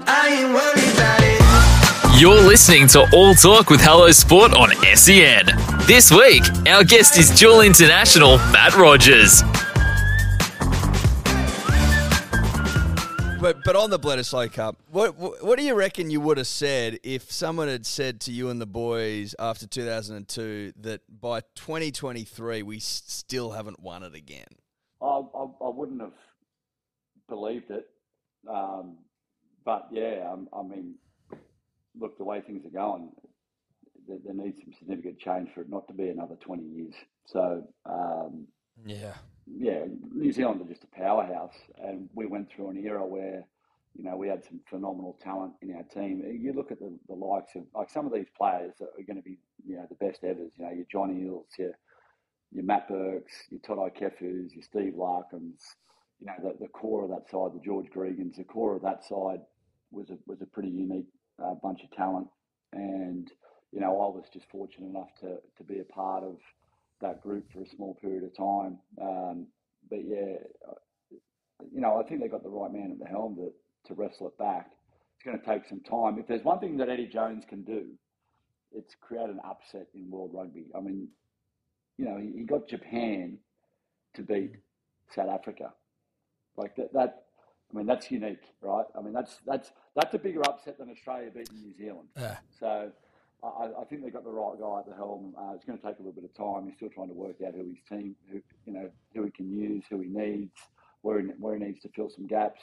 I ain't worried about it. You're listening to All Talk with Hello Sport on SEN. This week, our guest is dual international Mat Rogers. But but on the Bledisloe Cup, what, what what do you reckon you would have said if someone had said to you and the boys after 2002 that by 2023 we still haven't won it again? I, I, I wouldn't have believed it. Um, but yeah, I, I mean, look, the way things are going, there, there needs some significant change for it not to be another 20 years. So, um, Yeah. yeah, New Zealand are just a powerhouse, and we went through an era where, you know, we had some phenomenal talent in our team. You look at the, the likes of like some of these players that are going to be, you know, the best ever. You know, your Johnny Eales, your your Matt Burkes, your Toutai Kefus, your Steve Larkhams. You know, the, the core of that side, the George Gregans, the core of that side was a was a pretty unique uh, bunch of talent, and you know, I was just fortunate enough to to be a part of that group for a small period of time. Um, but yeah, uh, you know, I think they got the right man at the helm to, to wrestle it back. It's going to take some time. If there's one thing that Eddie Jones can do, it's create an upset in world rugby. I mean, you know, he, he got Japan to beat South Africa. Like that, that, I mean, that's unique, right? I mean, that's that's that's a bigger upset than Australia beating New Zealand. So I, I think they've got the right guy at the helm. Uh, it's going to take a little bit of time. He's still trying to work out who his team, who you know, who he can use, who he needs, where he, where he needs to fill some gaps.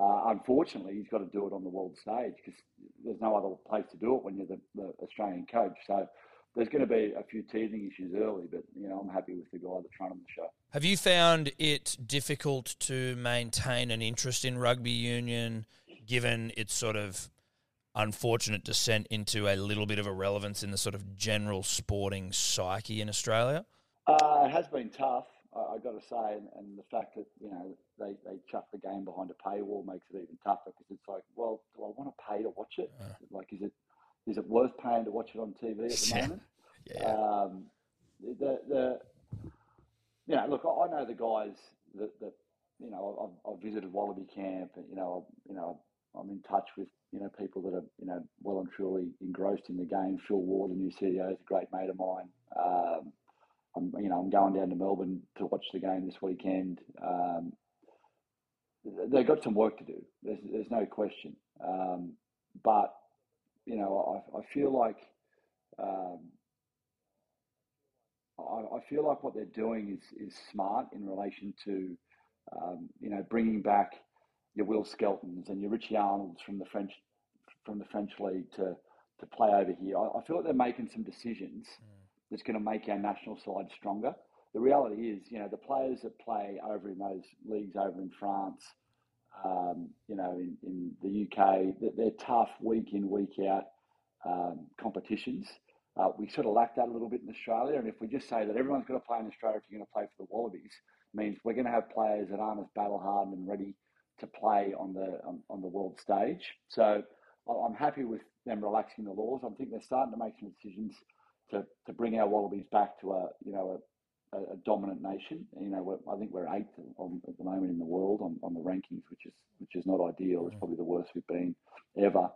Uh, unfortunately, he's got to do it on the world stage because there's no other place to do it when you're the, the Australian coach. So there's going to be a few teething issues early, but you know, I'm happy with the guy that's running the show. Have you found it difficult to maintain an interest in rugby union, given its sort of unfortunate descent into a little bit of irrelevance in the sort of general sporting psyche in Australia? Uh, it has been tough, I, I got to say, and, and the fact that you know they, they chuck the game behind a paywall makes it even tougher because it's like, well, do I want to pay to watch it? Like, is it is it worth paying to watch it on TV at the moment? Yeah. Um, the the you know, look, I know the guys that, that you know I've, I've visited Wallaby Camp, and you know, I've- you know, I'm in touch with you know people that are you know well and truly engrossed in the game. Phil Waugh, the new CEO, is a great mate of mine. Um, I'm you know I'm going down to Melbourne to watch the game this weekend. Um, they've got some work to do. There's there's no question. Um, but you know, I, I feel like um, I, I feel like what they're doing is is smart in relation to um, you know bringing back your Will Skeltons and your Richie Arnolds from the French from the French league to to play over here. I, I feel like they're making some decisions that's going to make our national side stronger. The reality is, you know, the players that play over in those leagues over in France, um, you know, in, in the UK, they're, tough week in, week out um, competitions. Uh, we sort of lack that a little bit in Australia. And if we just say that everyone's got to play in Australia if you're going to play for the Wallabies, means we're going to have players that aren't as battle hardened and ready to play on the on, on the world stage. So I'm happy with them relaxing the laws. I think they're starting to make some decisions to, to bring our Wallabies back to a you know a, a, dominant nation. You know, we're, I think we're eighth on, at the moment in the world on, on the rankings, which is which is not ideal. It's probably the worst we've been ever.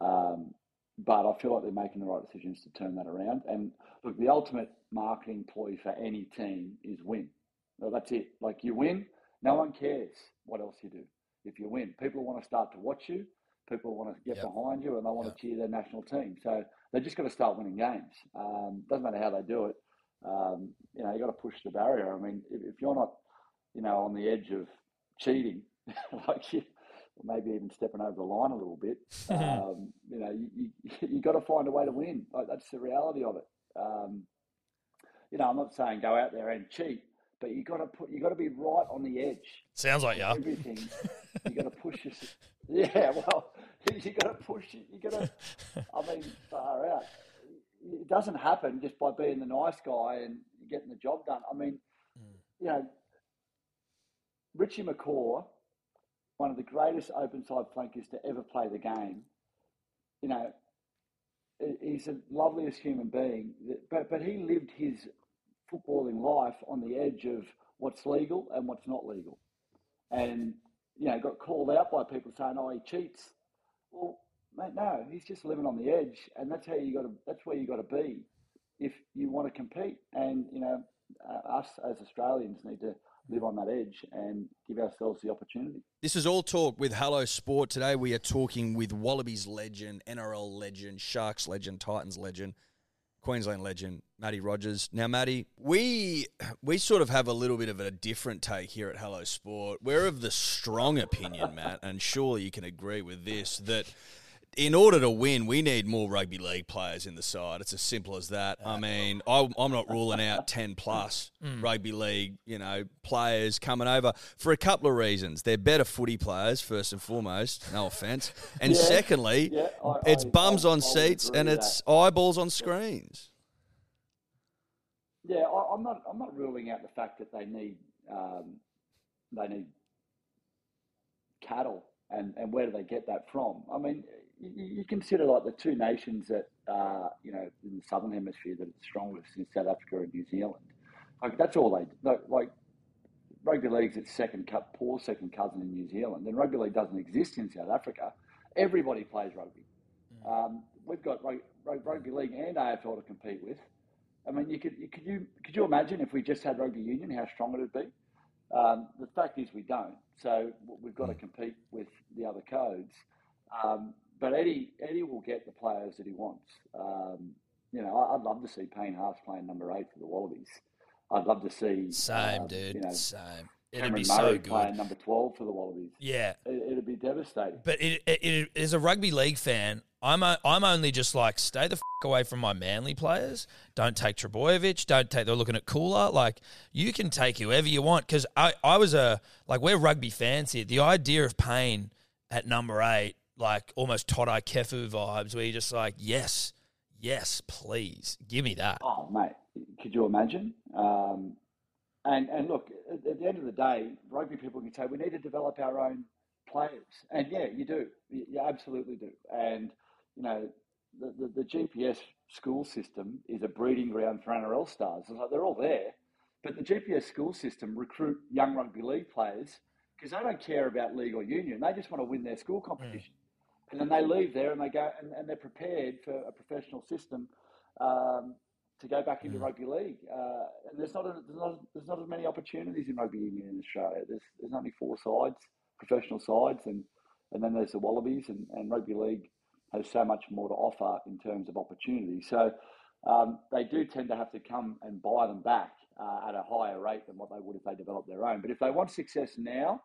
Um, but I feel like they're making the right decisions to turn that around. And look, the ultimate marketing ploy for any team is win. Well, that's it. Like you win, no one cares what else you do. If you win, people want to start to watch you. People want to get Yep. behind you, and they want to cheer their national team. So they just got to start winning games. Um, doesn't matter how they do it. Um, you know, you got to push the barrier. I mean, if, if you're not, you know, on the edge of cheating, like you, maybe even stepping over the line a little bit, um, you know, you, you, you got to find a way to win. Like that's the reality of it. Um, you know, I'm not saying go out there and cheat, but you got to put, you got to be right on the edge. Sounds like ya. Everything you got to push. Your, yeah, well, you got to push. It. You got to. I mean, far out. It doesn't happen just by being the nice guy and getting the job done. I mean, mm. you know, Richie McCaw, one of the greatest open side flankers to ever play the game. You know, he's the loveliest human being, but but he lived his footballing life on the edge of what's legal and what's not legal, and you know got called out by people saying, "Oh, he cheats." Well, mate, no, he's just living on the edge, and that's how you got to. That's where you got to be if you want to compete. And you know, uh, us as Australians need to live on that edge and give ourselves the opportunity. This is all talk with Hello Sport. Today we are talking with Wallabies legend, NRL legend, Sharks legend, Titans legend, Queensland legend, Matty Rogers. Now, Matty, we we sort of have a little bit of a different take here at Hello Sport. We're of the strong opinion, Matt, and surely you can agree with this that in order to win, we need more rugby league players in the side. It's as simple as that. I mean, I, am not ruling out 10 plus mm. rugby league, you know, players coming over for a couple of reasons. They're better footy players, first and foremost, no offence. And yeah, secondly, yeah, I, it's I, bums on seats and it's that. eyeballs on screens. Yeah, I, am not. I'm not ruling out the fact that they need um, they need cattle, and and where do they get that from? I mean, you, consider like the two nations that uh, you know in the southern hemisphere that are strongest in South Africa and New Zealand. Like that's all they like. like rugby league's its second cut, poor second cousin in New Zealand, and rugby league doesn't exist in South Africa. Everybody plays rugby. Mm. Um, we've got rugby league and AFL to compete with. I mean, you could, you, could you could you imagine if we just had rugby union, how strong it would be? Um, the fact is, we don't. So we've got to mm. compete with the other codes. Um, but Eddie Eddie will get the players that he wants. Um, you know, I'd love to see Payne Haas playing number eight for the Wallabies. I'd love to see same, um, dude, you know, same. It'd Cameron be Murray so good. playing number twelve for the Wallabies. Yeah, it, would be devastating. But it, it, it, as a rugby league fan, I'm a, I'm only just like stay the f- away from my manly players. Don't take Trbojevic. Don't take. They're looking at Cooler. Like you can take whoever you want because I I was a like we're rugby fans here. The idea of Payne at number eight like almost Toutai Kefu vibes where you're just like, yes, yes, please, give me that. Oh, mate, could you imagine? Um, and and look, at, the end of the day, rugby people can say we need to develop our own players, and yeah, you do, you, you absolutely do. And you know, the, the, the, GPS school system is a breeding ground for NRL stars. Like they're all there, but the GPS school system recruit young rugby league players because they don't care about league or union. They just want to win their school competition and then they leave there and they go and, and they're prepared for a professional system um, to go back into mm. rugby league. Uh, and there's not, a, there's not there's not as many opportunities in rugby union in Australia. There's there's only four sides, professional sides, and and then there's the Wallabies and, and rugby league has so much more to offer in terms of opportunity. So um, they do tend to have to come and buy them back uh, at a higher rate than what they would if they developed their own. But if they want success now,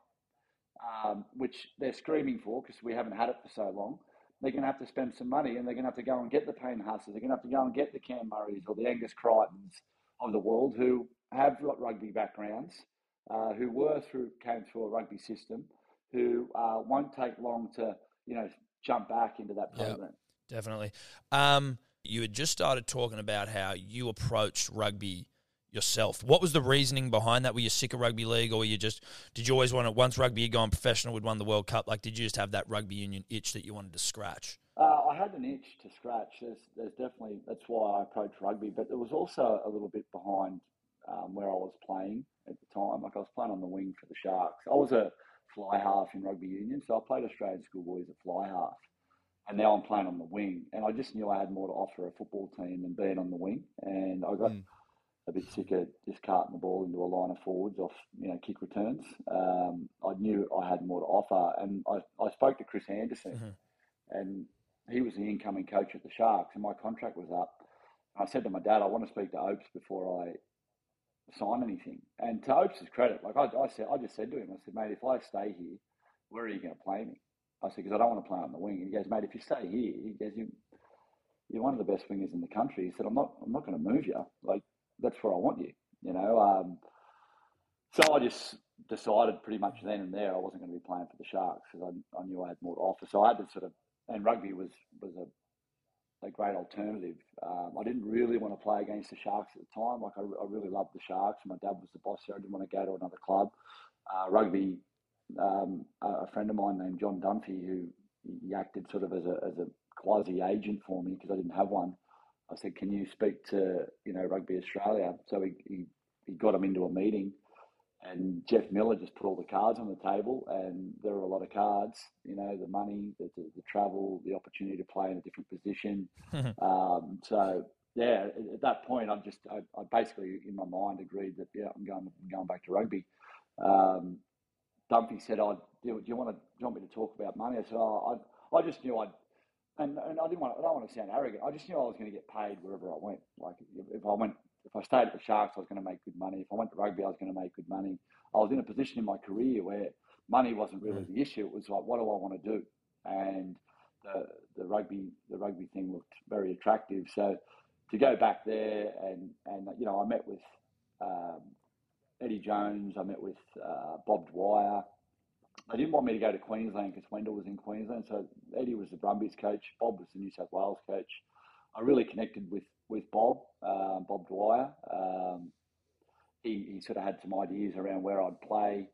um, which they're screaming for because we haven't had it for so long, they're going to have to spend some money and they're going to have to go and get the Payne Haas's, they're going to have to go and get the Cam Murrays or the Angus Crichtons of the world who have got rugby backgrounds, uh, who were through, came through a rugby system, who uh, won't take long to, you know, jump back into that program. Yep, definitely. Um, you had just started talking about how you approached rugby yourself. What was the reasoning behind that? Were you sick of rugby league, or were you just did you always want to? Once rugby had gone professional, we'd won the World Cup. Like, did you just have that rugby union itch that you wanted to scratch? Uh, I had an itch to scratch. There's, there's definitely that's why I approached rugby, but there was also a little bit behind um, where I was playing at the time. Like I was playing on the wing for the Sharks. I was a fly half in rugby union, so I played Australian schoolboys at fly half. And now I'm playing on the wing, and I just knew I had more to offer a football team than being on the wing. And I got mm a bit sick of just carting the ball into a line of forwards off, you know, kick returns. Um, I knew I had more to offer, and I, I spoke to Chris Anderson, mm-hmm. and he was the incoming coach at the Sharks, and my contract was up. I said to my dad, I want to speak to Opes before I sign anything. And to Opes' credit, like I, I said, I just said to him, I said, mate, if I stay here, where are you going to play me? I said, because I don't want to play on the wing. And he goes, mate, if you stay here, he goes, you, you're one of the best wingers in the country. He said, I'm not, I'm not going to move you. Like that's where I want you. You know, um, so I just decided pretty much then and there I wasn't going to be playing for the Sharks because I, I, knew I had more to offer. So I had to sort of and rugby was was a, a great alternative. Um, I didn't really want to play against the Sharks at the time. Like I, I really loved the Sharks. My dad was the boss there. I didn't want to go to another club. Uh, rugby. Um, a friend of mine named John Dunphy, who he acted sort of as a as a quasi agent for me because I didn't have one. I said, "Can you speak to you know Rugby Australia?" So he, he, he got him into a meeting, and Jeff Miller just put all the cards on the table, and there were a lot of cards. You know, the money, the, the, the travel, the opportunity to play in a different position. um, so yeah, at, at that point, I just I, I, basically in my mind agreed that yeah, I'm going I'm going back to rugby. Um, Dumpy said, "I oh, do, do you want to do you want me to talk about money?" I said, "Oh, I, I just knew I'd." And, and I didn't want. To, I don't want to sound arrogant. I just knew I was going to get paid wherever I went. Like if I went if I stayed at the Sharks, I was going to make good money. If I went to rugby, I was going to make good money. I was in a position in my career where money wasn't really the issue. It was like, what do I want to do? And the, the rugby the rugby thing looked very attractive. So to go back there and and you know I met with um, Eddie Jones, I met with uh, Bob Dwyer. They didn't want me to go to Queensland because Wendell was in Queensland. So Eddie was the Brumbies coach. Bob was the New South Wales coach. I really connected with with Bob, um, Bob Dwyer. Um, he, he sort of had some ideas around where I'd play.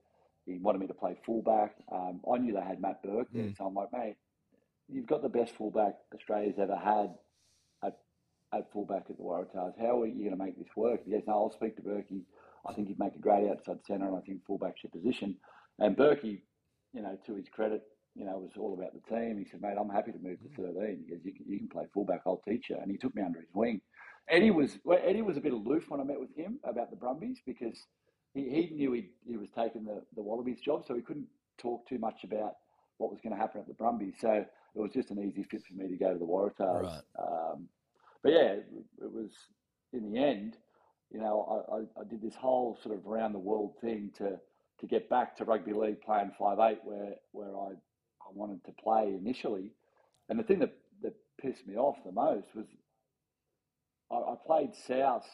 He wanted me to play fullback. Um, I knew they had Matt Burke there, mm. so I'm like, mate, you've got the best fullback Australia's ever had at, at fullback at the Waratahs. How are you going to make this work? He goes, no, I'll speak to Burkey. I think he'd make a great outside centre, and I think fullback's your position. And Burkey, you know, to his credit, you know, it was all about the team. He said, mate, I'm happy to move to 13. He goes, you can, you can play fullback, I'll teach you. And he took me under his wing. Eddie was well, Eddie was a bit aloof when I met with him about the Brumbies because he, he knew he, he was taking the, the Wallabies job, so he couldn't talk too much about what was going to happen at the Brumbies. So it was just an easy fit for me to go to the Waratahs. Right. Um, but yeah, it, it, was in the end, you know, I, I, I, did this whole sort of around the world thing to to get back to rugby league playing five eight where where I, I wanted to play initially. And the thing that, that pissed me off the most was I, I played South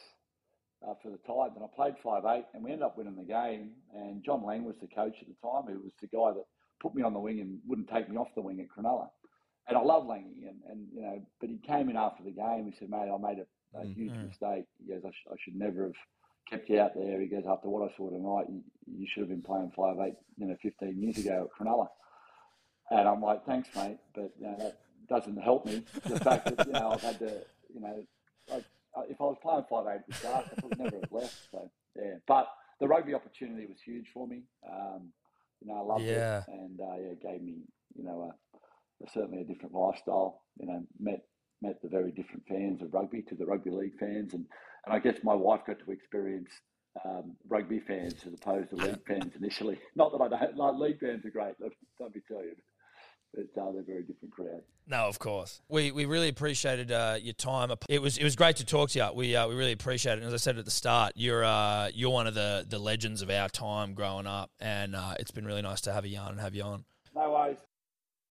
uh, for the Titans, and I played five eight, and we ended up winning the game. And John Lang was the coach at the time, who was the guy that put me on the wing and wouldn't take me off the wing at Cronulla. And I love Langy, and, and you know, but he came in after the game. He said, "Mate, I made a, a mm-hmm. huge mistake." He goes, I, sh- "I should never have." Kept you out there. He goes, after what I saw tonight, you, you, should have been playing five eight, you know, 15 years ago at Cronulla. And I'm like, thanks, mate, but you know, that doesn't help me. The fact that you know I've had to, you know, like, if I was playing five eight at the start, I would never have left. So yeah, but the rugby opportunity was huge for me. Um, you know, I loved yeah. it, and uh, yeah, it gave me you know a, a, certainly a different lifestyle. You know, met met the very different fans of rugby to the rugby league fans, and and I guess my wife got to experience um, rugby fans as opposed to league fans initially. Not that I don't like league fans are great. Let me tell you but uh, they're very different crowd. No, of course. We we really appreciated uh, your time. It was it was great to talk to you. We uh, we really appreciate it. And as I said at the start, you're uh, you're one of the, the legends of our time growing up, and uh, it's been really nice to have you on and have you on.